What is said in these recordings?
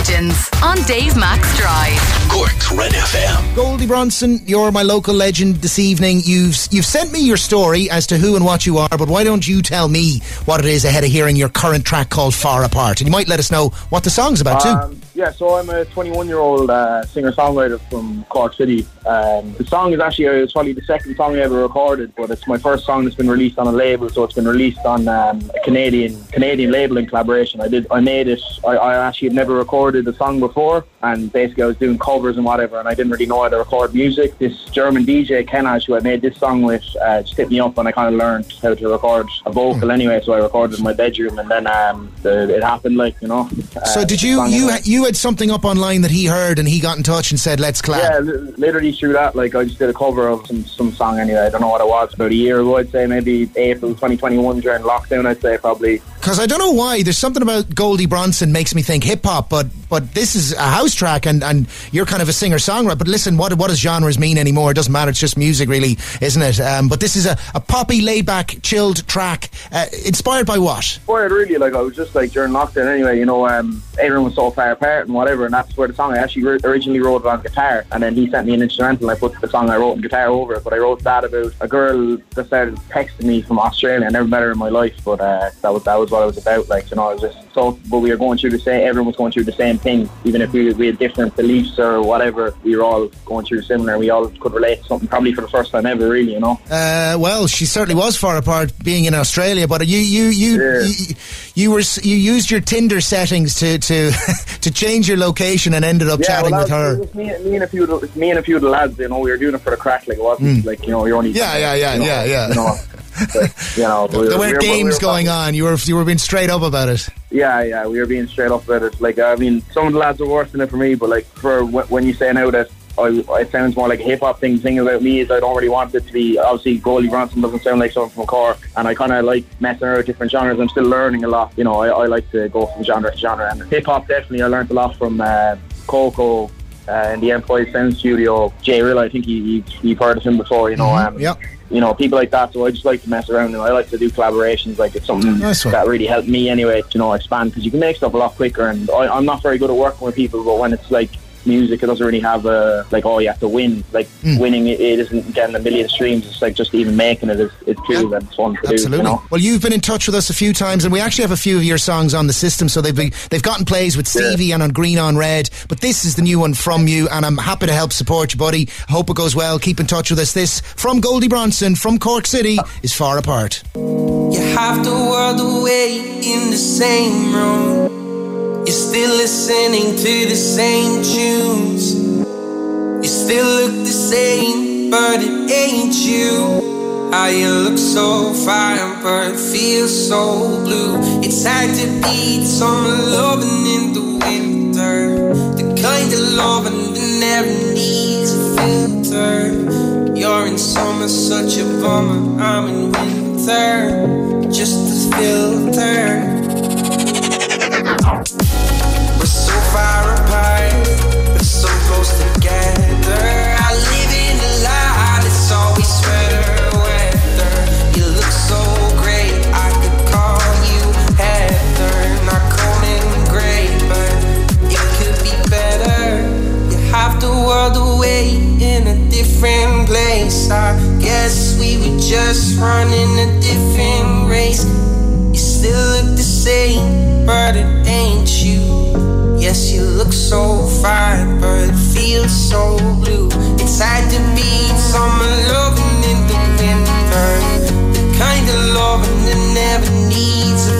Legends on Dave Max Drive. Cork's Red FM. Goldie Bronson, you're my local legend this evening. You've you've sent me your story as to who and what you are, but why don't you tell me what it is ahead of hearing your current track called Far Apart? And you might let us know what the song's about Um, too. Yeah, so I'm a 21 year old uh, singer songwriter from Cork City. Um, the song is actually uh, it's probably the second song I ever recorded, but it's my first song that's been released on a label. So it's been released on um, a Canadian Canadian label in collaboration. I did I made it. I, I actually had never recorded a song before, and basically I was doing covers and whatever, and I didn't really know how to record music. This German DJ Kenage, who I made this song with, uh, just hit me up, and I kind of learned how to record a vocal anyway. So I recorded in my bedroom, and then um, the, it happened, like you know. Uh, So did you you you had something up online that he heard and he got in touch and said let's collab? Yeah, li- literally through that, like I just did a cover of some, some song anyway. I don't know what it was, about a year ago, I'd say maybe April 2021 during lockdown, I'd say probably. Because I don't know why. There's something about Goldie Bronson makes me think hip hop, but but this is a house track, and, and you're kind of a singer songwriter. But listen, what what does genres mean anymore? It doesn't matter. It's just music, really, isn't it? Um, but this is a, a poppy, laid back, chilled track, uh, inspired by what? Inspired really, like I was just like during lockdown anyway, you know, um, everyone was so far apart and whatever, and that's where the song I actually ri- originally wrote it on guitar, and then he sent me an instrumental, and I put the song I wrote on guitar over it. But I wrote that about a girl that started texting me from Australia. I never met her in my life, but uh, that was that was what it was about. Like you know, it was just so, but we were going through the same. Everyone was going through the same thing, even if we we had different beliefs or whatever. We were all going through similar. We all could relate to something, probably for the first time ever, really. You know. Uh, well, she certainly was far apart being in Australia, but you you you Yeah. you, you were you used your Tinder settings to to to change your location and ended up chatting well, with her. Me, me and a few, me and a few of the lads. You know, we were doing it for the crack. Like it wasn't like you know, you're only. Yeah, yeah, yeah, you know, yeah, yeah. You know, but, you know, we There we weren't were- we games were- going on. You were you were being straight up about it. Yeah, yeah, we were being straight up about it. Like, I mean, some of the lads are worse than it for me, but like for wh- when you say now that. I, it sounds more like a hip hop thing. The thing about me is I don't really want it to be. Obviously, Goldie Bronson doesn't sound like someone from a Cork, and I kind of like messing around with different genres. I'm still learning a lot. You know, I, I like to go from genre to genre. And hip hop definitely, I learned a lot from uh, Coco uh, in the Empire Sound Studio. Jay Rill, I think he, he, you've heard of him before. You know, um, Yep. you know, people like that. So I just like to mess around and I like to do collaborations. Like it's something Nice that really helped me anyway. To, you know, expand because you can make stuff a lot quicker. And I, I'm not very good at working with people, but when it's like music, it doesn't really have a like oh you have to win. Like Hmm. winning, it, it isn't getting a million streams. It's like just even making it is it's cool Yeah. and it's fun to Absolutely. do. You know. Well, you've been in touch with us a few times, and we actually have a few of your songs on the system. So they've been, they've gotten plays with Stevie and on Green on Red. But this is the new one from you, and I'm happy to help support you, buddy. Hope it goes well. Keep in touch with us. This from Goldie Bronson from Cork City is far apart. You have the world away in the same room. You're still listening to the same tunes. You still look the same, but it ain't you. How you look so fine, but it feels so blue. It's hard to beat summer loving in the winter. The kind of loving that never needs a filter. You're in summer, such a bummer. I'm in winter, just a filter. Just running a different race. You still look the same, but it ain't you. Yes, you look so fine, but it feels so blue. It's hard to beat summer loving in the winter. The kind of loving that never needs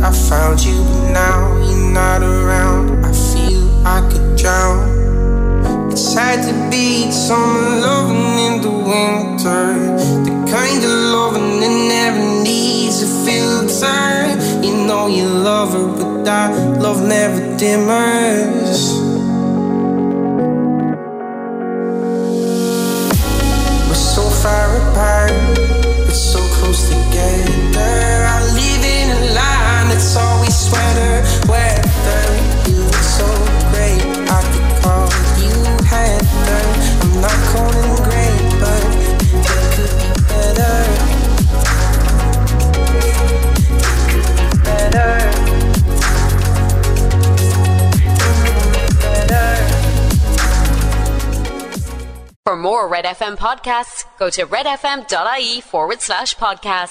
I found you, but now you're not around. I feel I could drown. It's hard to be someone loving in the winter. The kind of loving that never needs a filter. You know you love her, but that love never dimmers. more Red FM podcasts, go to redfm.ie forward slash podcast.